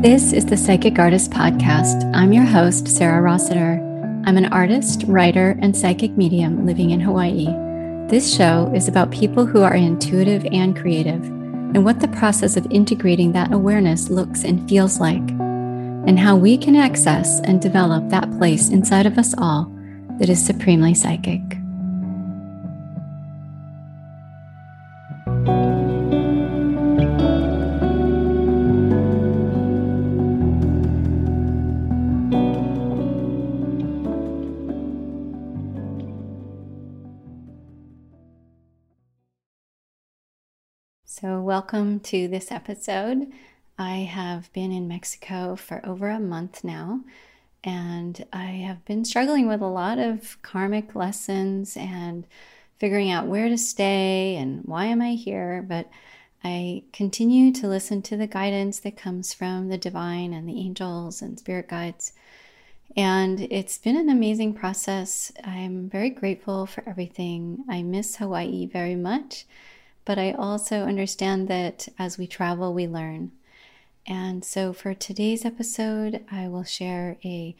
This is the Psychic Artist Podcast. I'm your host, Sarah Rossiter. I'm an artist, writer, and psychic medium living in Hawaii. This show is about people who are intuitive and creative, and what the process of integrating that awareness looks and feels like, and how we can access and develop that place inside of us all that is supremely psychic. Welcome to this episode. I have been in Mexico for over a month now, and I have been struggling with a lot of karmic lessons and figuring out where to stay and why am I here. But I continue to listen to the guidance that comes from the divine and the angels and spirit guides. And it's been an amazing process. I'm very grateful for everything. I miss Hawaii very much but I also understand that as we travel, we learn. And so for today's episode, I will share a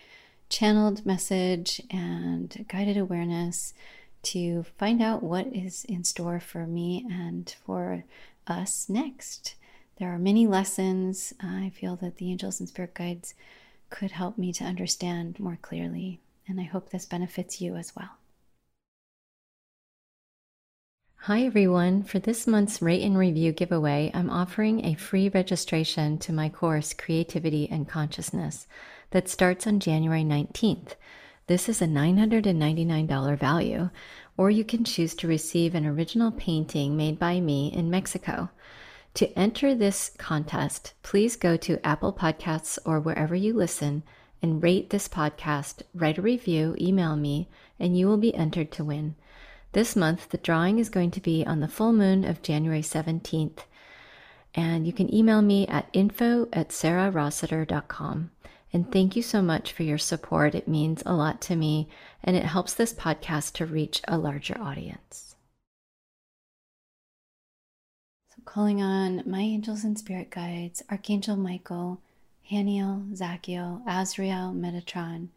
channeled message and guided awareness to find out what is in store for me and for us next. There are many lessons I feel that the angels and spirit guides could help me to understand more clearly, and I hope this benefits you as well. Hi, everyone. For this month's Rate and Review giveaway, I'm offering a free registration to my course, Creativity and Consciousness, that starts on January 19th. This is a $999 value, or you can choose to receive an original painting made by me in Mexico. To enter this contest, please go to Apple Podcasts or wherever you listen and rate this podcast, write a review, email me, and you will be entered to win. This month, the drawing is going to be on the full moon of January 17th. And you can email me at info at sarahrossiter.com. And thank you so much for your support. It means a lot to me, and it helps this podcast to reach a larger audience. So, calling on my angels and spirit guides Archangel Michael, Haniel, Zachiel, Azrael, Metatron,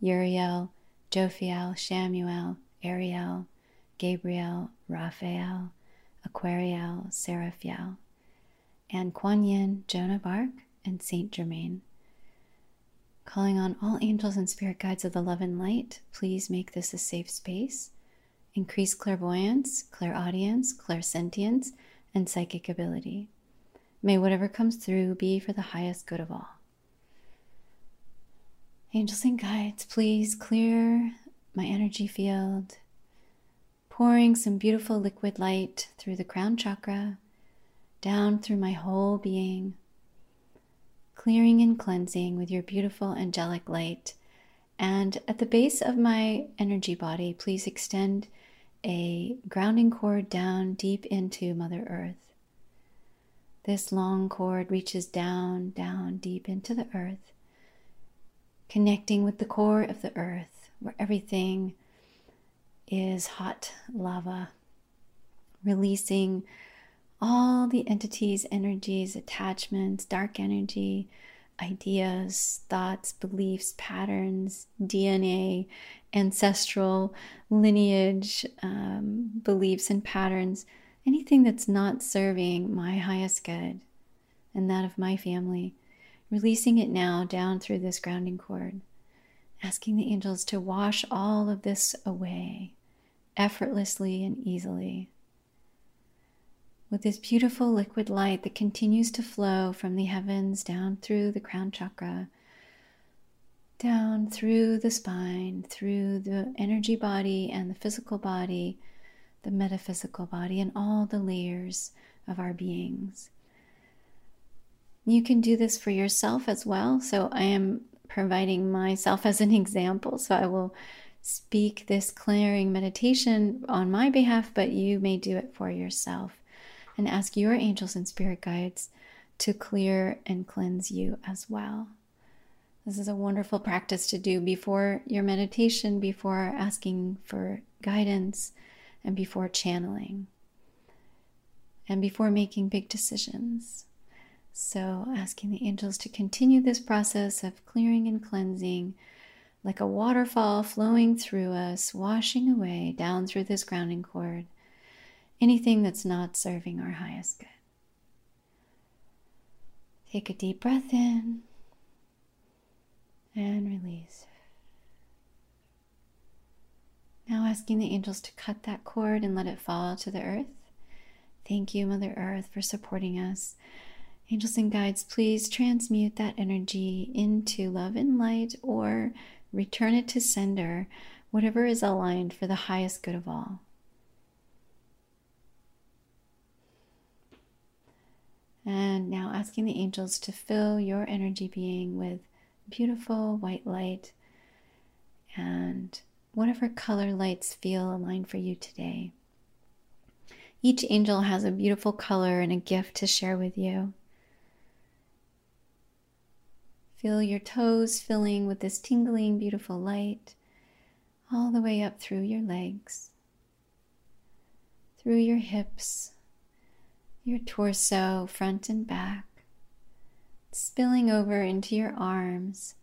Uriel, Jophiel, Chamuel, Ariel, Gabriel, Raphael, Aquariel, Seraphiel, and Kuan Yin, Joan of Arc, and Saint Germain. Calling on all angels and spirit guides of the love and light, please make this a safe space. Increase clairvoyance, clairaudience, clairsentience, and psychic ability. May whatever comes through be for the highest good of all. Angels and guides, please clear my energy field pouring some beautiful liquid light through the crown chakra, down through my whole being, clearing and cleansing with your beautiful angelic light. And at the base of my energy body, please extend a grounding cord down deep into Mother Earth. This long cord reaches down, down deep into the earth, connecting with the core of the earth, where everything is hot lava, releasing all the entities, energies, attachments, dark energy, ideas, thoughts, beliefs, patterns, DNA, ancestral lineage, um, beliefs, and patterns, anything that's not serving my highest good and that of my family, releasing it now down through this grounding cord, asking the angels to wash all of this away effortlessly and easily. With this beautiful liquid light that continues to flow from the heavens down through the crown chakra, down through the spine, through the energy body and the physical body, the metaphysical body, and all the layers of our beings. You can do this for yourself as well. So I am providing myself as an example. So I will speak this clearing meditation on my behalf, but you may do it for yourself and ask your angels and spirit guides to clear and cleanse you as well. This is a wonderful practice to do before your meditation, before asking for guidance, and before channeling. and before making big decisions. So, asking the angels to continue this process of clearing and cleansing like a waterfall flowing through us, washing away down through this grounding cord anything that's not serving our highest good. Take a deep breath in and release. Now, asking the angels to cut that cord and let it fall to the earth. Thank you, Mother Earth, for supporting us. Angels and guides, please transmute that energy into love and light or return it to sender, whatever is aligned for the highest good of all. And now asking the angels to fill your energy being with beautiful white light and whatever color lights feel aligned for you today. Each angel has a beautiful color and a gift to share with you. Feel your toes filling with this tingling, beautiful light all the way up through your legs, through your hips, your torso, front and back, spilling over into your arms,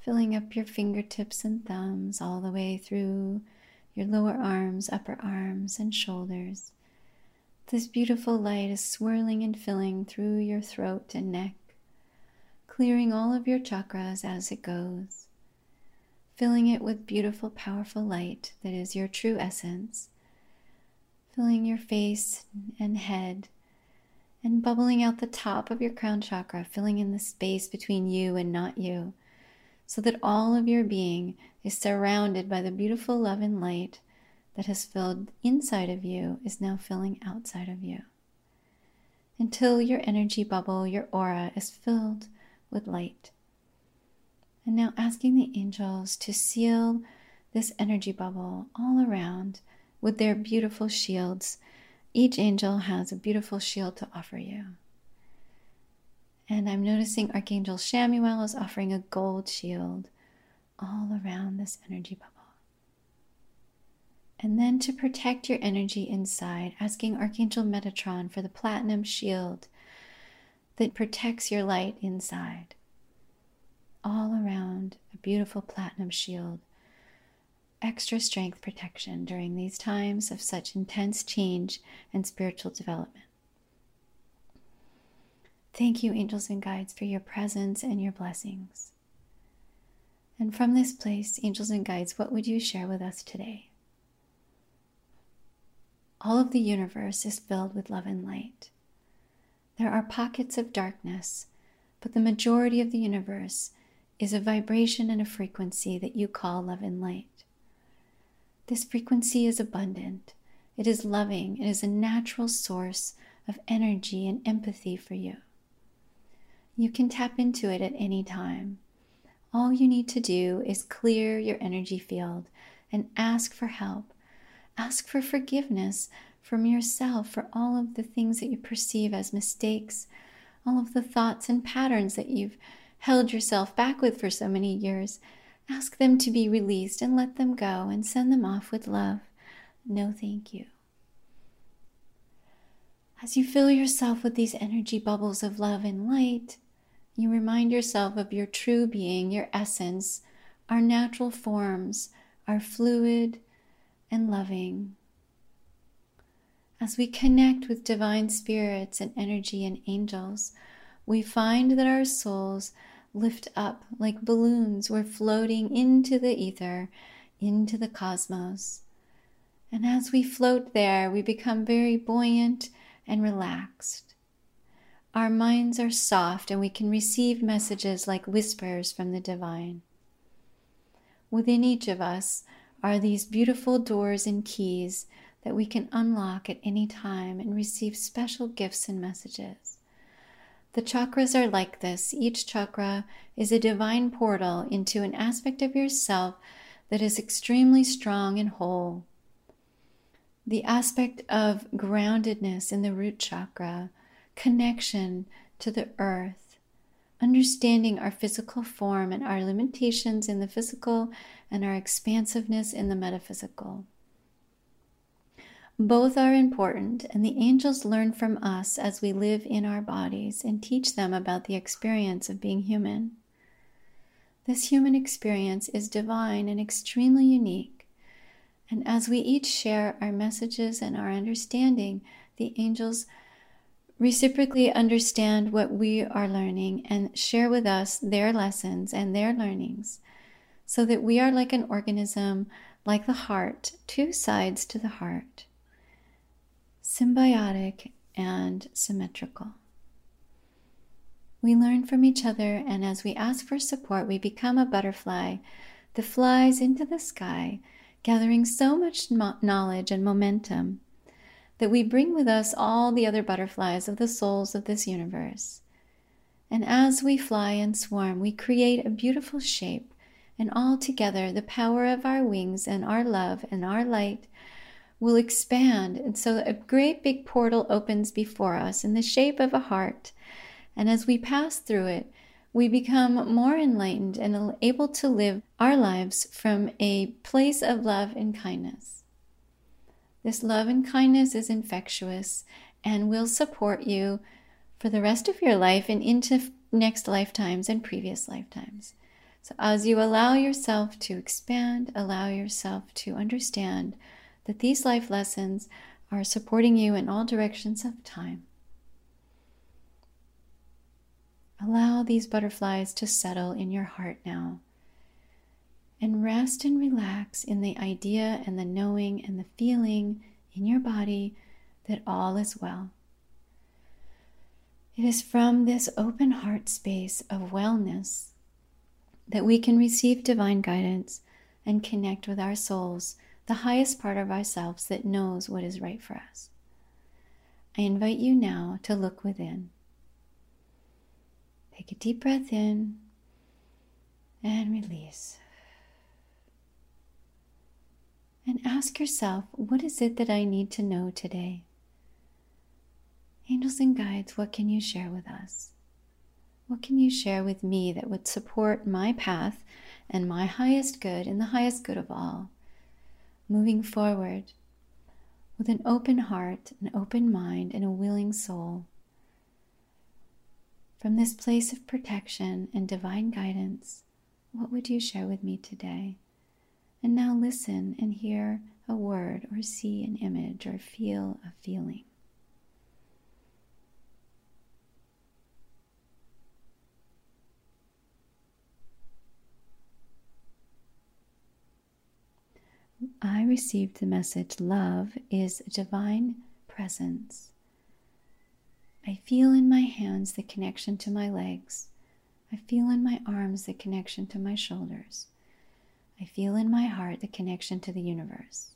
filling up your fingertips and thumbs all the way through your lower arms, upper arms, and shoulders. This beautiful light is swirling and filling through your throat and neck clearing all of your chakras as it goes, filling it with beautiful, powerful light that is your true essence, filling your face and head, and bubbling out the top of your crown chakra, filling in the space between you and not you, so that all of your being is surrounded by the beautiful love and light that has filled inside of you is now filling outside of you. Until your energy bubble, your aura, is filled with light. And now asking the angels to seal this energy bubble all around with their beautiful shields. Each angel has a beautiful shield to offer you. And I'm noticing Archangel Chamuel is offering a gold shield all around this energy bubble. And then to protect your energy inside, asking Archangel Metatron for the platinum shield that protects your light inside. All around a beautiful platinum shield, extra strength protection during these times of such intense change and spiritual development. Thank you, angels and guides, for your presence and your blessings. And from this place, angels and guides, what would you share with us today? All of the universe is filled with love and light. There are pockets of darkness, but the majority of the universe is a vibration and a frequency that you call love and light. This frequency is abundant, it is loving, it is a natural source of energy and empathy for you. You can tap into it at any time. All you need to do is clear your energy field and ask for help. Ask for forgiveness from yourself for all of the things that you perceive as mistakes, all of the thoughts and patterns that you've held yourself back with for so many years. Ask them to be released and let them go and send them off with love. No, thank you. As you fill yourself with these energy bubbles of love and light, you remind yourself of your true being, your essence, our natural forms, are fluid and loving. As we connect with divine spirits and energy and angels, we find that our souls lift up like balloons. We're floating into the ether, into the cosmos. And as we float there, we become very buoyant and relaxed. Our minds are soft and we can receive messages like whispers from the divine. Within each of us are these beautiful doors and keys that we can unlock at any time and receive special gifts and messages. The chakras are like this. Each chakra is a divine portal into an aspect of yourself that is extremely strong and whole. The aspect of groundedness in the root chakra, connection to the earth, understanding our physical form and our limitations in the physical and our expansiveness in the metaphysical Both are important, and the angels learn from us as we live in our bodies and teach them about the experience of being human. This human experience is divine and extremely unique. And as we each share our messages and our understanding, the angels reciprocally understand what we are learning and share with us their lessons and their learnings, so that we are like an organism, like the heart, two sides to the heart symbiotic and symmetrical. We learn from each other, and as we ask for support, we become a butterfly that flies into the sky, gathering so much knowledge and momentum that we bring with us all the other butterflies of the souls of this universe. And as we fly and swarm, we create a beautiful shape, and all together the power of our wings and our love and our light will expand. And so a great big portal opens before us in the shape of a heart. And as we pass through it, we become more enlightened and able to live our lives from a place of love and kindness. This love and kindness is infectious and will support you for the rest of your life and into next lifetimes and previous lifetimes. So, as you allow yourself to expand, allow yourself to understand that these life lessons are supporting you in all directions of time. Allow these butterflies to settle in your heart now. And rest and relax in the idea and the knowing and the feeling in your body that all is well. It is from this open heart space of wellness that we can receive divine guidance and connect with our souls the highest part of ourselves that knows what is right for us. I invite you now to look within. Take a deep breath in and release. And ask yourself, what is it that I need to know today? Angels and guides, what can you share with us? What can you share with me that would support my path and my highest good and the highest good of all? Moving forward with an open heart, an open mind, and a willing soul. From this place of protection and divine guidance, what would you share with me today? And now listen and hear a word, or see an image, or feel a feeling. I received the message love is divine presence. I feel in my hands the connection to my legs. I feel in my arms the connection to my shoulders. I feel in my heart the connection to the universe.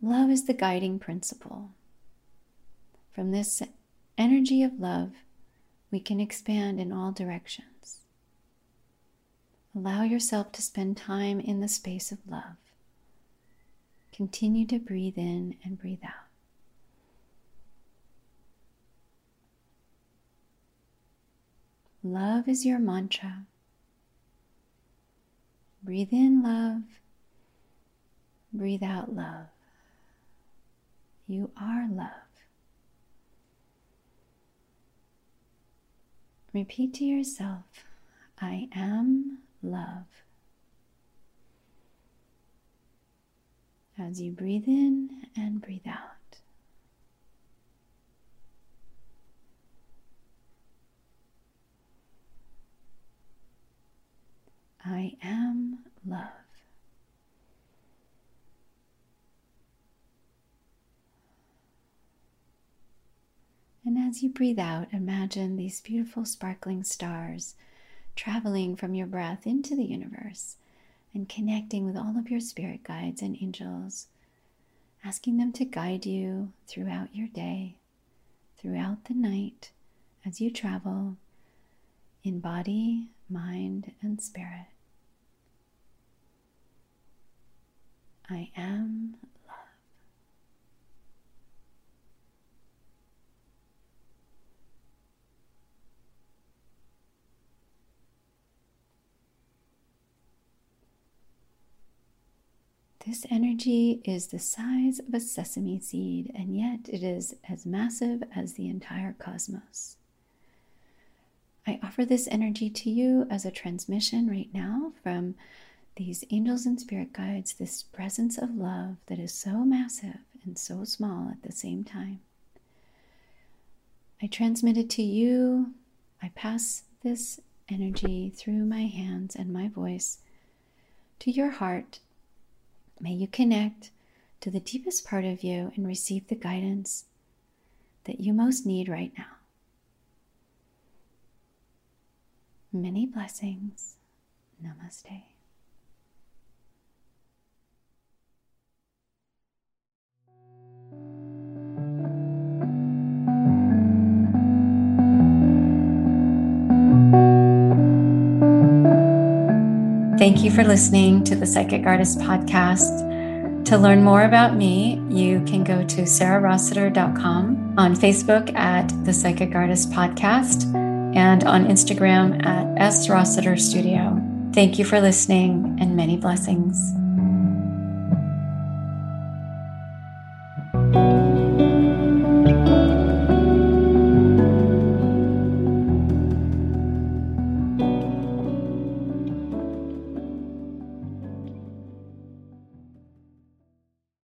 Love is the guiding principle. From this energy of love, we can expand in all directions. Allow yourself to spend time in the space of love. Continue to breathe in and breathe out. Love is your mantra. Breathe in love, breathe out love. You are love. Repeat to yourself I am love. As you breathe in and breathe out. I am love. And as you breathe out, imagine these beautiful sparkling stars traveling from your breath into the universe and connecting with all of your spirit guides and angels, asking them to guide you throughout your day, throughout the night, as you travel in body, mind, and spirit. I am This energy is the size of a sesame seed, and yet it is as massive as the entire cosmos. I offer this energy to you as a transmission right now from these angels and spirit guides, this presence of love that is so massive and so small at the same time. I transmit it to you. I pass this energy through my hands and my voice to your heart May you connect to the deepest part of you and receive the guidance that you most need right now. Many blessings. Namaste. Thank you for listening to the Psychic Artist Podcast. To learn more about me, you can go to sarahrossiter.com, on Facebook at the Psychic Artist Podcast, and on Instagram at S Rossiter Studio. Thank you for listening and many blessings.